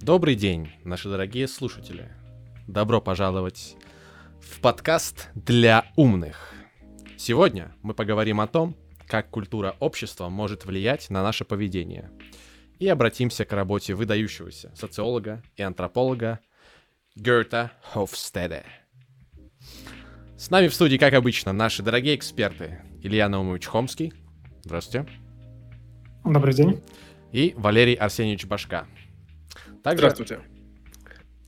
Добрый день, наши дорогие слушатели. Добро пожаловать в подкаст для умных. Сегодня мы поговорим о том, как культура общества может влиять на наше поведение. И обратимся к работе выдающегося социолога и антрополога Герта Хофстеде. С нами в студии, как обычно, наши дорогие эксперты Илья Наумович Хомский. Здравствуйте. Добрый день. И Валерий Арсеньевич Башка. Также... Здравствуйте.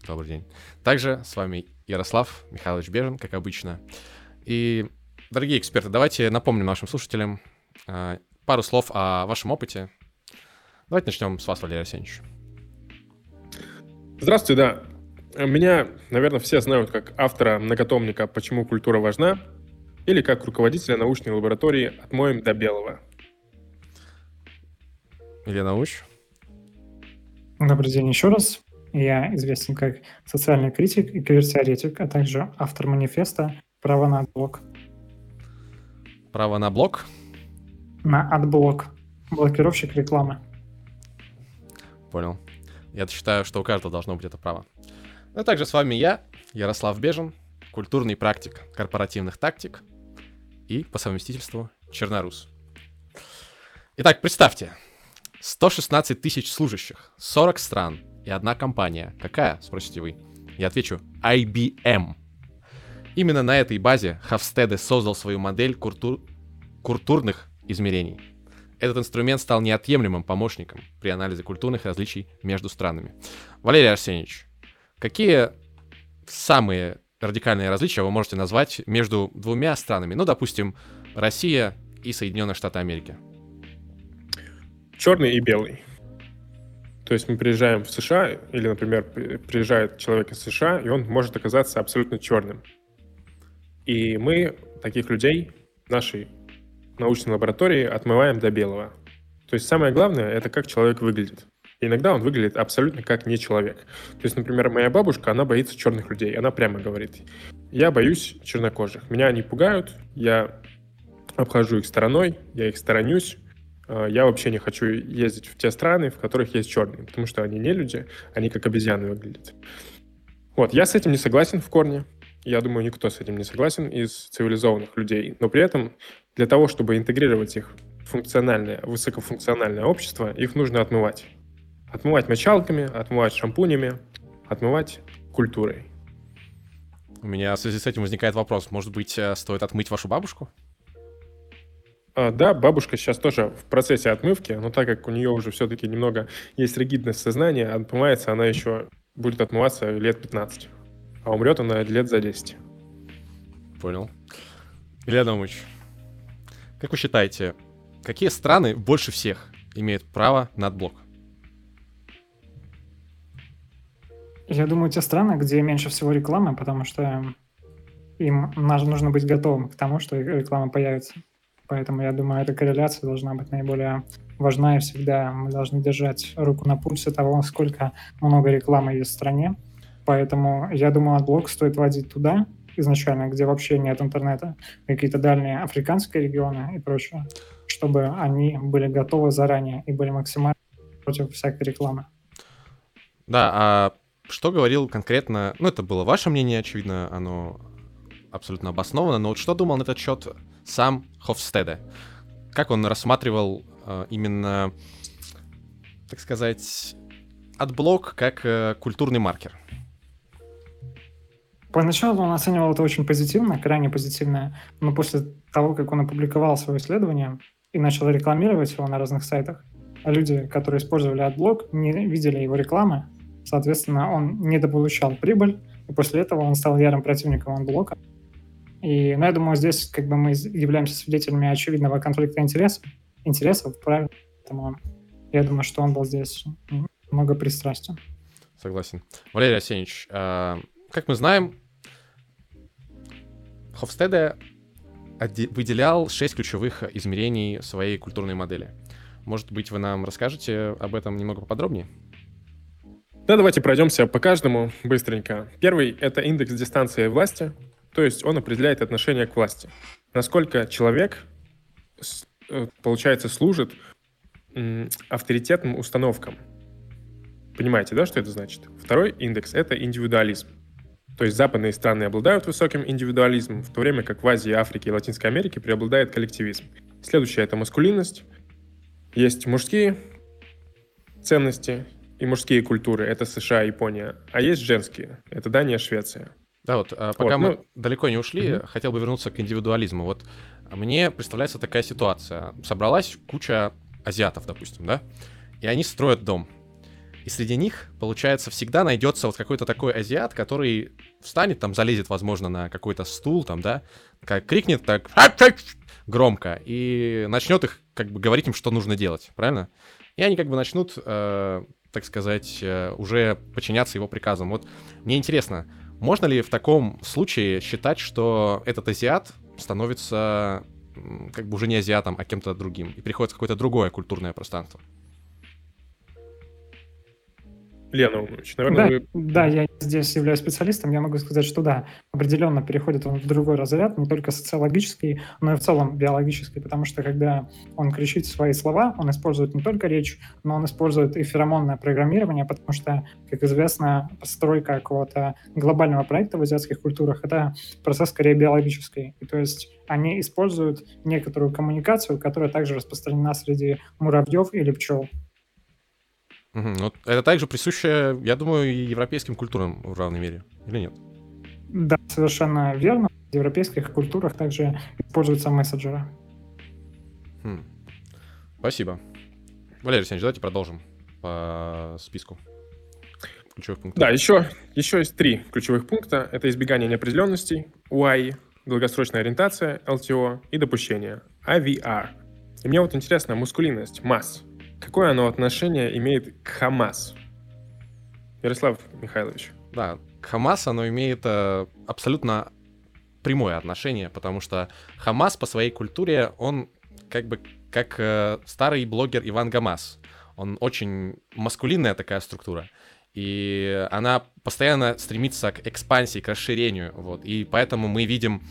Добрый день. Также с вами Ярослав Михайлович Бежин, как обычно. И, дорогие эксперты, давайте напомним нашим слушателям э, пару слов о вашем опыте. Давайте начнем с вас, Валерий Арсеньевич. Здравствуйте, да. Меня, наверное, все знают как автора многотомника «Почему культура важна» или как руководителя научной лаборатории «Отмоем до белого». Илья Науч. Добрый день еще раз. Я известен как социальный критик и квир-теоретик, а также автор манифеста «Право на отблок». Право на блок? На отблок. Блокировщик рекламы. Понял. Я считаю, что у каждого должно быть это право. Ну и также с вами я, Ярослав Бежин, культурный практик корпоративных тактик и по совместительству чернорус. Итак, представьте, 116 тысяч служащих, 40 стран и одна компания. Какая, спросите вы? Я отвечу, IBM. Именно на этой базе Хавстеде создал свою модель культур... культурных измерений. Этот инструмент стал неотъемлемым помощником при анализе культурных различий между странами. Валерий Арсеньевич, какие самые радикальные различия вы можете назвать между двумя странами? Ну, допустим, Россия и Соединенные Штаты Америки черный и белый. То есть мы приезжаем в США, или, например, приезжает человек из США, и он может оказаться абсолютно черным. И мы таких людей в нашей научной лаборатории отмываем до белого. То есть самое главное — это как человек выглядит. И иногда он выглядит абсолютно как не человек. То есть, например, моя бабушка, она боится черных людей. Она прямо говорит, я боюсь чернокожих. Меня они пугают, я обхожу их стороной, я их сторонюсь, я вообще не хочу ездить в те страны, в которых есть черные, потому что они не люди, они как обезьяны выглядят. Вот, я с этим не согласен в корне. Я думаю, никто с этим не согласен из цивилизованных людей. Но при этом для того, чтобы интегрировать их в функциональное, высокофункциональное общество, их нужно отмывать. Отмывать мочалками, отмывать шампунями, отмывать культурой. У меня в связи с этим возникает вопрос. Может быть, э, стоит отмыть вашу бабушку? А, да, бабушка сейчас тоже в процессе отмывки, но так как у нее уже все-таки немного есть ригидность сознания, отмывается она еще будет отмываться лет 15, а умрет она лет за 10. Понял. Илья Адамович, как вы считаете, какие страны больше всех имеют право на отблок? Я думаю, те страны, где меньше всего рекламы, потому что им нужно быть готовым к тому, что реклама появится. Поэтому я думаю, эта корреляция должна быть наиболее важна и всегда мы должны держать руку на пульсе того, сколько много рекламы есть в стране. Поэтому я думаю, AdBlock стоит вводить туда изначально, где вообще нет интернета, какие-то дальние африканские регионы и прочее, чтобы они были готовы заранее и были максимально против всякой рекламы. Да, а что говорил конкретно, ну это было ваше мнение, очевидно, оно абсолютно обосновано, но вот что думал на этот счет сам Хофстеде. Как он рассматривал э, именно, так сказать, AdBlock как э, культурный маркер? Поначалу он оценивал это очень позитивно, крайне позитивно, но после того, как он опубликовал свое исследование и начал рекламировать его на разных сайтах, а люди, которые использовали AdBlock, не видели его рекламы, соответственно, он недополучал прибыль, и после этого он стал ярым противником AdBlock а. И, ну, я думаю, здесь как бы мы являемся свидетелями очевидного конфликта интересов, интересов, правильно? Поэтому я думаю, что он был здесь много пристрастен. Согласен. Валерий Арсеньевич, э, как мы знаем, Хофстеде выделял шесть ключевых измерений своей культурной модели. Может быть, вы нам расскажете об этом немного поподробнее? Да, давайте пройдемся по каждому быстренько. Первый — это индекс дистанции власти. То есть он определяет отношение к власти. Насколько человек, э, получается, служит авторитетным установкам. Понимаете, да, что это значит? Второй индекс — это индивидуализм. То есть западные страны обладают высоким индивидуализмом, в то время как в Азии, Африке и Латинской Америке преобладает коллективизм. Следующее — это маскулинность. Есть мужские ценности и мужские культуры. Это США, Япония. А есть женские. Это Дания, Швеция. Да, вот, а, пока вот, мы ну... далеко не ушли, угу. хотел бы вернуться к индивидуализму. Вот мне представляется такая ситуация. Собралась куча азиатов, допустим, да? И они строят дом. И среди них, получается, всегда найдется вот какой-то такой азиат, который встанет, там, залезет, возможно, на какой-то стул, там, да, как крикнет так громко и начнет их, как бы, говорить им, что нужно делать, правильно? И они, как бы, начнут, э, так сказать, э, уже подчиняться его приказам. Вот мне интересно, можно ли в таком случае считать, что этот азиат становится как бы уже не азиатом, а кем-то другим, и приходит в какое-то другое культурное пространство? Лена Умович, наверное, да, вы... Да, я здесь являюсь специалистом, я могу сказать, что да, определенно переходит он в другой разряд, не только социологический, но и в целом биологический, потому что когда он кричит свои слова, он использует не только речь, но он использует и феромонное программирование, потому что, как известно, постройка какого-то глобального проекта в азиатских культурах — это процесс скорее биологический. И то есть они используют некоторую коммуникацию, которая также распространена среди муравьев или пчел. Угу. Вот это также присуще, я думаю, и европейским культурам в равной мере, или нет? Да, совершенно верно. В европейских культурах также используются мессенджеры. Хм. Спасибо. Валерий Александрович, давайте продолжим по списку ключевых пунктов. Да, еще, еще есть три ключевых пункта. Это избегание неопределенностей, UI, долгосрочная ориентация, LTO и допущение, AVR. И мне вот интересно, мускулинность, масс. Какое оно отношение имеет к Хамас? Ярослав Михайлович. Да, к Хамас оно имеет э, абсолютно прямое отношение, потому что Хамас по своей культуре, он как бы как э, старый блогер Иван Гамас. Он очень маскулинная такая структура. И она постоянно стремится к экспансии, к расширению. Вот. И поэтому мы видим,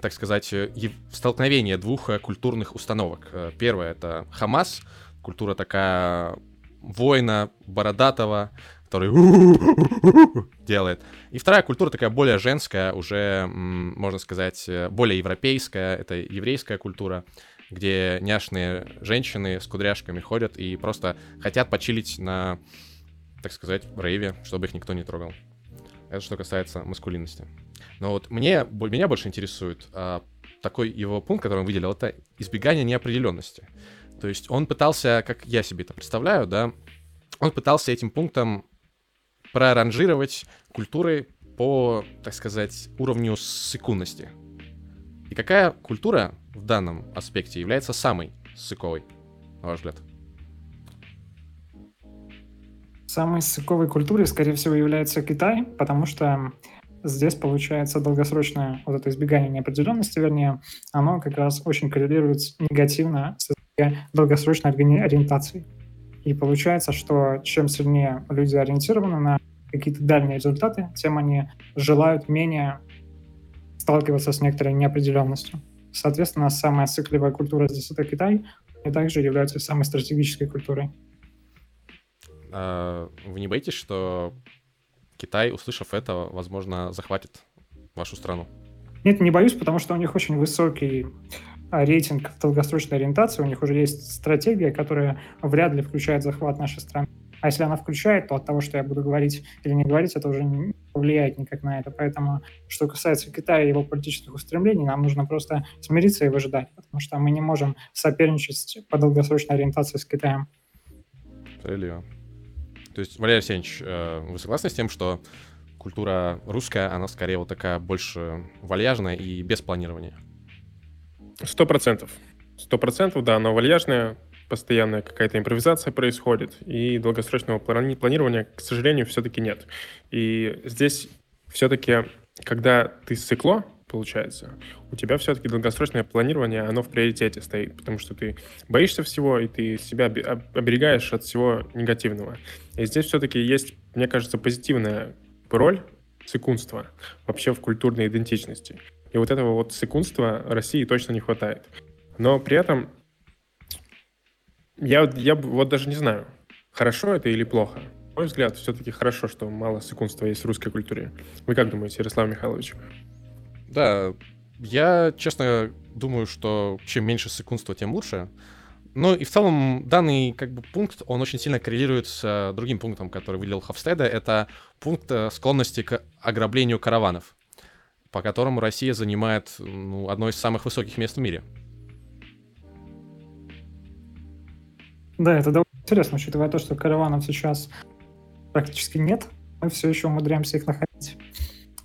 так сказать, э, столкновение двух э, культурных установок. Э, первое — это Хамас — культура такая воина, бородатого, который делает. И вторая культура такая более женская, уже, можно сказать, более европейская, это еврейская культура, где няшные женщины с кудряшками ходят и просто хотят почилить на, так сказать, рейве, чтобы их никто не трогал. Это что касается маскулинности. Но вот мне, меня больше интересует а, такой его пункт, который он выделил, это избегание неопределенности. То есть он пытался, как я себе это представляю, да, он пытался этим пунктом проранжировать культуры по, так сказать, уровню ссыкунности. И какая культура в данном аспекте является самой ссыковой, на ваш взгляд? Самой ссыковой культурой, скорее всего, является Китай, потому что здесь получается долгосрочное вот это избегание неопределенности, вернее, оно как раз очень коррелирует негативно с долгосрочной ориентации. И получается, что чем сильнее люди ориентированы на какие-то дальние результаты, тем они желают менее сталкиваться с некоторой неопределенностью. Соответственно, самая цикливая культура здесь это Китай, и также является самой стратегической культурой. А вы не боитесь, что Китай, услышав это, возможно, захватит вашу страну? Нет, не боюсь, потому что у них очень высокий рейтинг в долгосрочной ориентации, у них уже есть стратегия, которая вряд ли включает захват нашей страны. А если она включает, то от того, что я буду говорить или не говорить, это уже не повлияет никак на это. Поэтому, что касается Китая и его политических устремлений, нам нужно просто смириться и выжидать, потому что мы не можем соперничать по долгосрочной ориентации с Китаем. Справедливо. То есть, Валерий Арсеньевич, э, вы согласны с тем, что культура русская, она скорее вот такая больше вальяжная и без планирования? Сто процентов. Сто процентов, да, но вальяжная, постоянная какая-то импровизация происходит, и долгосрочного плани- планирования, к сожалению, все-таки нет. И здесь все-таки, когда ты цикло, получается, у тебя все-таки долгосрочное планирование, оно в приоритете стоит, потому что ты боишься всего, и ты себя оберегаешь от всего негативного. И здесь все-таки есть, мне кажется, позитивная роль секундства вообще в культурной идентичности. И вот этого вот секундства России точно не хватает. Но при этом я, я вот даже не знаю, хорошо это или плохо. мой взгляд, все-таки хорошо, что мало секундства есть в русской культуре. Вы как думаете, Ярослав Михайлович? Да, я, честно, думаю, что чем меньше секундства, тем лучше. Ну и в целом данный как бы пункт, он очень сильно коррелирует с э, другим пунктом, который выделил Хофстеда. Это пункт э, склонности к ограблению караванов, по которому Россия занимает ну, одно из самых высоких мест в мире. Да, это довольно интересно, учитывая то, что караванов сейчас практически нет, мы все еще умудряемся их находить.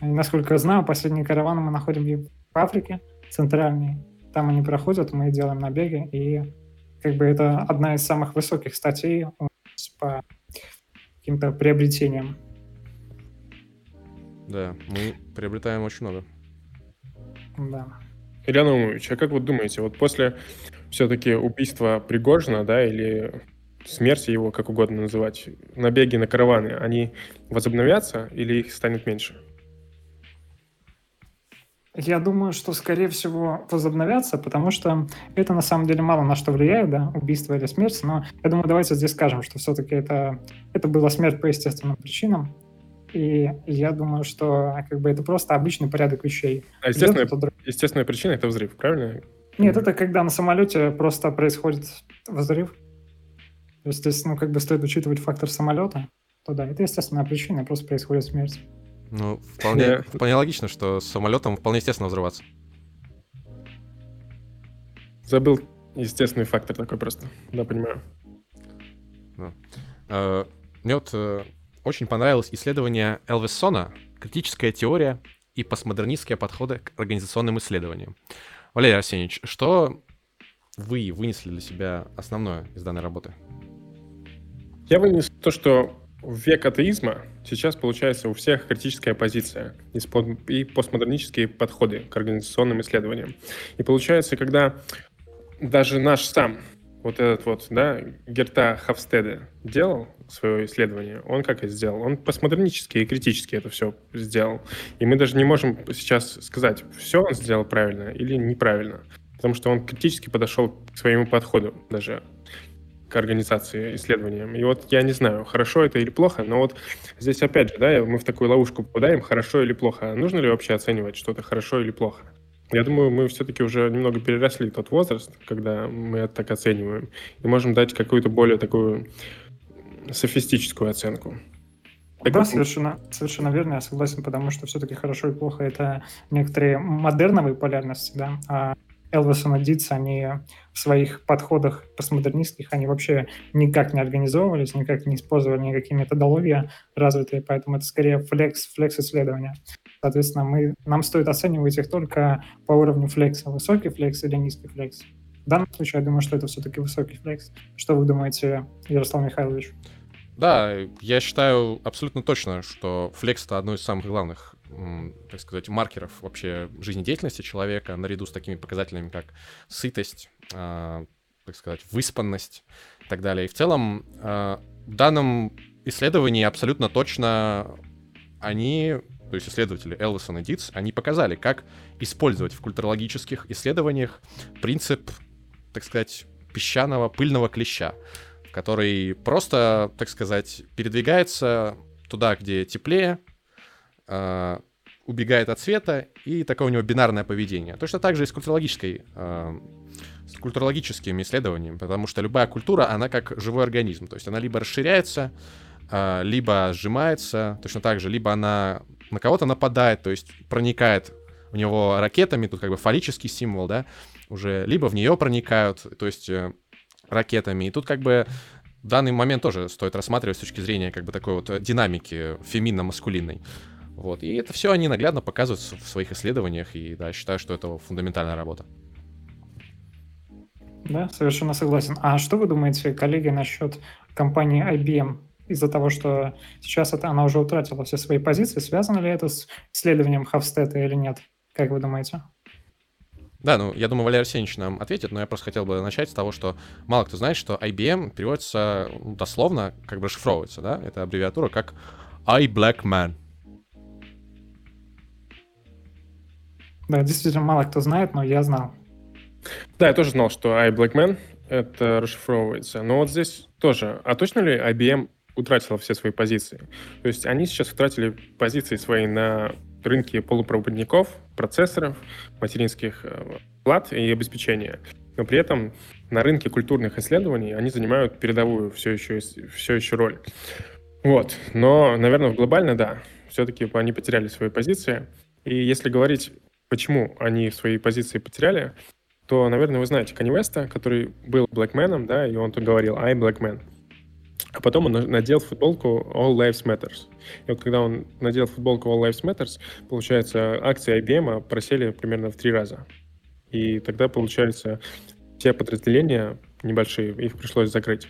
И, насколько я знаю, последние караваны мы находим в Африке, центральные. Там они проходят, мы делаем набеги, и как бы это одна из самых высоких статей по каким-то приобретениям. Да, мы приобретаем очень много. Да. Илья Наумович, а как вы думаете, вот после все-таки убийства Пригожина, да, или смерти его, как угодно называть, набеги на караваны, они возобновятся или их станет меньше? Я думаю, что, скорее всего, возобновятся, потому что это на самом деле мало на что влияет, да, убийство или смерть, но я думаю, давайте здесь скажем, что все-таки это, это была смерть по естественным причинам, и я думаю, что как бы это просто обычный порядок вещей. А естественная, естественная причина — это взрыв, правильно? Нет, это когда на самолете просто происходит взрыв. То есть здесь, ну, как бы стоит учитывать фактор самолета, то да, это естественная причина, просто происходит смерть. Ну, вполне, вполне логично, что с самолетом вполне естественно взрываться. Забыл естественный фактор такой просто. Да, понимаю. Да. Uh, мне вот uh, очень понравилось исследование Элвисона «Критическая теория и постмодернистские подходы к организационным исследованиям». Валерий Арсеньевич, что вы вынесли для себя основное из данной работы? Я вынес то, что в век атеизма сейчас получается у всех критическая позиция и постмодернические подходы к организационным исследованиям. И получается, когда даже наш сам, вот этот вот, да, Герта Хавстеде делал свое исследование, он как это сделал? Он постмодернически и критически это все сделал. И мы даже не можем сейчас сказать, все он сделал правильно или неправильно. Потому что он критически подошел к своему подходу даже к организации исследованиям. И вот я не знаю, хорошо это или плохо, но вот здесь опять же, да, мы в такую ловушку попадаем, хорошо или плохо. Нужно ли вообще оценивать что-то хорошо или плохо? Я думаю, мы все-таки уже немного переросли тот возраст, когда мы это так оцениваем, и можем дать какую-то более такую софистическую оценку. Так да, совершенно, совершенно верно, я согласен, потому что все-таки хорошо и плохо это некоторые модерновые полярности, да, а Элвисон и Дитс, они в своих подходах постмодернистских, они вообще никак не организовывались, никак не использовали никакие методологии развитые, поэтому это скорее флекс, флекс исследования. Соответственно, мы, нам стоит оценивать их только по уровню флекса, высокий флекс или низкий флекс. В данном случае, я думаю, что это все-таки высокий флекс. Что вы думаете, Ярослав Михайлович? Да, я считаю абсолютно точно, что флекс — это одно из самых главных так сказать, маркеров вообще жизнедеятельности человека, наряду с такими показателями, как сытость, э, так сказать, выспанность и так далее. И в целом э, в данном исследовании абсолютно точно они, то есть исследователи Элвисон и Дитс, они показали, как использовать в культурологических исследованиях принцип, так сказать, песчаного пыльного клеща, который просто, так сказать, передвигается туда, где теплее, э, убегает от света, и такое у него бинарное поведение. Точно так же и с культурологической э, с культурологическими исследованиями, потому что любая культура, она как живой организм, то есть она либо расширяется, э, либо сжимается, точно так же, либо она на кого-то нападает, то есть проникает в него ракетами, тут как бы фаллический символ, да, уже, либо в нее проникают, то есть э, ракетами, и тут как бы данный момент тоже стоит рассматривать с точки зрения как бы такой вот динамики феминно-маскулинной. Вот. И это все они наглядно показывают в своих исследованиях, и да, считаю, что это фундаментальная работа. Да, совершенно согласен. А что вы думаете, коллеги, насчет компании IBM? Из-за того, что сейчас это, она уже утратила все свои позиции, связано ли это с исследованием Хавстета или нет? Как вы думаете? Да, ну, я думаю, Валерий Арсеньевич нам ответит, но я просто хотел бы начать с того, что мало кто знает, что IBM переводится ну, дословно, как бы расшифровывается, да, это аббревиатура как I Black Man. Да, действительно, мало кто знает, но я знал. Да, я тоже знал, что I Black Man это расшифровывается. Но вот здесь тоже. А точно ли IBM утратила все свои позиции. То есть они сейчас утратили позиции свои на рынке полупроводников, процессоров, материнских э, плат и обеспечения. Но при этом на рынке культурных исследований они занимают передовую все еще, все еще роль. Вот. Но, наверное, глобально, да, все-таки они потеряли свои позиции. И если говорить, почему они свои позиции потеряли, то, наверное, вы знаете Kanye West, который был Blackman, да, и он тут говорил «I Black Man». А потом он надел футболку All Lives Matters. И вот когда он надел футболку All Lives Matters, получается, акции IBM просели примерно в три раза. И тогда, получается, те подразделения небольшие, их пришлось закрыть.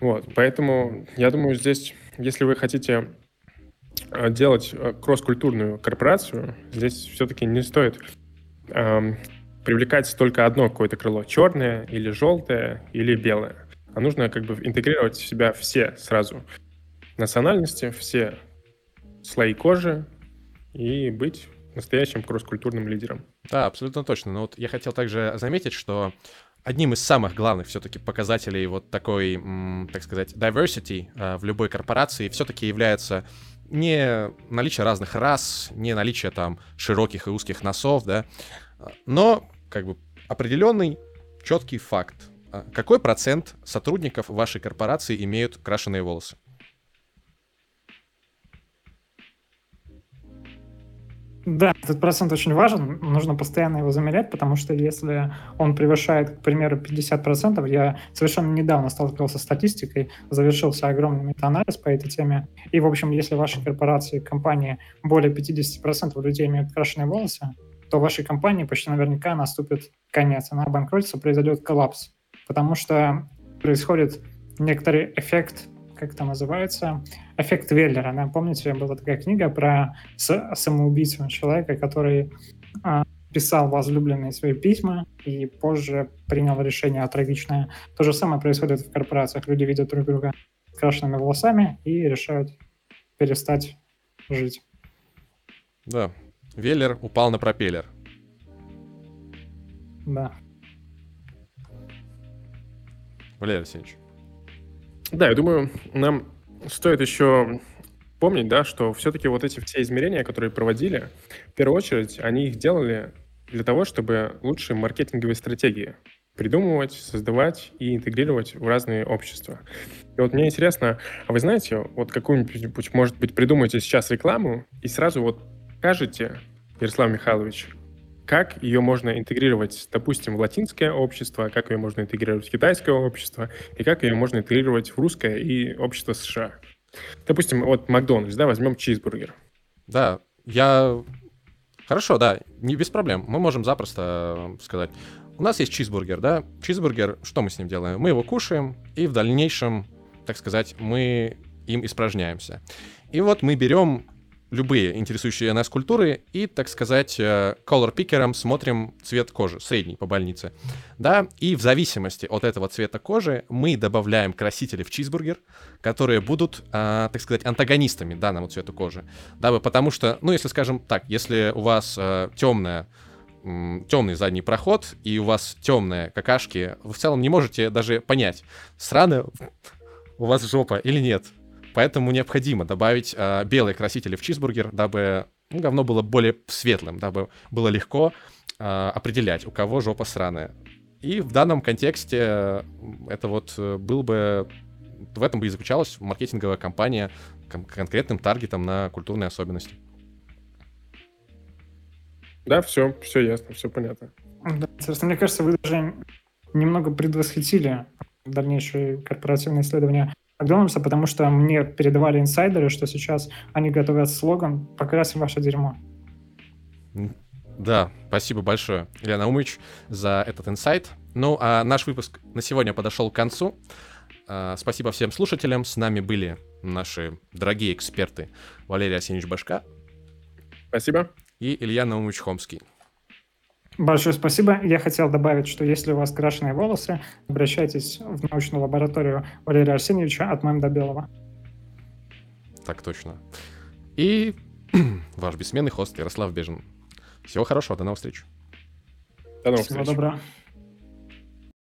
Вот, поэтому я думаю, здесь, если вы хотите а, делать а, кросс-культурную корпорацию, здесь все-таки не стоит эм, привлекать только одно какое-то крыло, черное или желтое или белое. А нужно как бы интегрировать в себя все сразу национальности, все слои кожи и быть настоящим кросс-культурным лидером. Да, абсолютно точно. Но вот я хотел также заметить, что одним из самых главных все-таки показателей вот такой, так сказать, diversity э, в любой корпорации все-таки является не наличие разных рас, не наличие там широких и узких носов, да, но как бы определенный четкий факт. А какой процент сотрудников вашей корпорации имеют крашеные волосы? Да, этот процент очень важен, нужно постоянно его замерять, потому что если он превышает, к примеру, 50%, я совершенно недавно сталкивался с статистикой, завершился огромный метаанализ по этой теме, и, в общем, если в вашей корпорации, компании более 50% людей имеют крашеные волосы, то вашей компании почти наверняка наступит конец, она обанкротится, произойдет коллапс, потому что происходит некоторый эффект как это называется, эффект Веллера. Да? Помните, была такая книга про самоубийцу человека, который а, писал возлюбленные свои письма и позже принял решение трагичное. То же самое происходит в корпорациях. Люди видят друг друга с крашенными волосами и решают перестать жить. Да, Веллер упал на пропеллер. Да. Валерий Арсеньевич. Да, я думаю, нам стоит еще помнить, да, что все-таки вот эти все измерения, которые проводили, в первую очередь, они их делали для того, чтобы лучшие маркетинговые стратегии придумывать, создавать и интегрировать в разные общества. И вот мне интересно, а вы знаете, вот какую-нибудь, может быть, придумаете сейчас рекламу и сразу вот скажете, Ярослав Михайлович, как ее можно интегрировать, допустим, в латинское общество, как ее можно интегрировать в китайское общество, и как ее можно интегрировать в русское и общество США. Допустим, вот Макдональдс, да, возьмем чизбургер. Да, я... Хорошо, да, не без проблем. Мы можем запросто сказать, у нас есть чизбургер, да, чизбургер, что мы с ним делаем? Мы его кушаем, и в дальнейшем, так сказать, мы им испражняемся. И вот мы берем любые интересующие нас культуры и, так сказать, э, color пикером смотрим цвет кожи, средний по больнице. Да, и в зависимости от этого цвета кожи мы добавляем красители в чизбургер, которые будут, а, так сказать, антагонистами данному цвету кожи. Дабы, потому что, ну, если скажем так, если у вас а, темная темный задний проход, и у вас темные какашки, вы в целом не можете даже понять, срано у вас жопа или нет. Поэтому необходимо добавить э, белые красители в чизбургер, дабы ну, говно было более светлым, дабы было легко э, определять, у кого жопа сраная. И в данном контексте это вот э, был бы... В этом бы и заключалась маркетинговая кампания кон- конкретным таргетом на культурные особенности. Да, все, все ясно, все понятно. Да, собственно, мне кажется, вы даже немного предвосхитили дальнейшие корпоративные исследования Макдональдса, потому что мне передавали инсайдеры, что сейчас они готовят слоган «Покрасим ваше дерьмо». Да, спасибо большое, Илья Наумович, за этот инсайт. Ну, а наш выпуск на сегодня подошел к концу. А, спасибо всем слушателям. С нами были наши дорогие эксперты Валерий Арсеньевич Башка. Спасибо. И Илья Наумович Хомский. Большое спасибо. Я хотел добавить, что если у вас крашеные волосы, обращайтесь в научную лабораторию Валерия Арсеньевича от Мэм до Белого. Так точно. И ваш бессменный хост Ярослав Бежин. Всего хорошего, до новых встреч. До новых Всего встреч. доброго.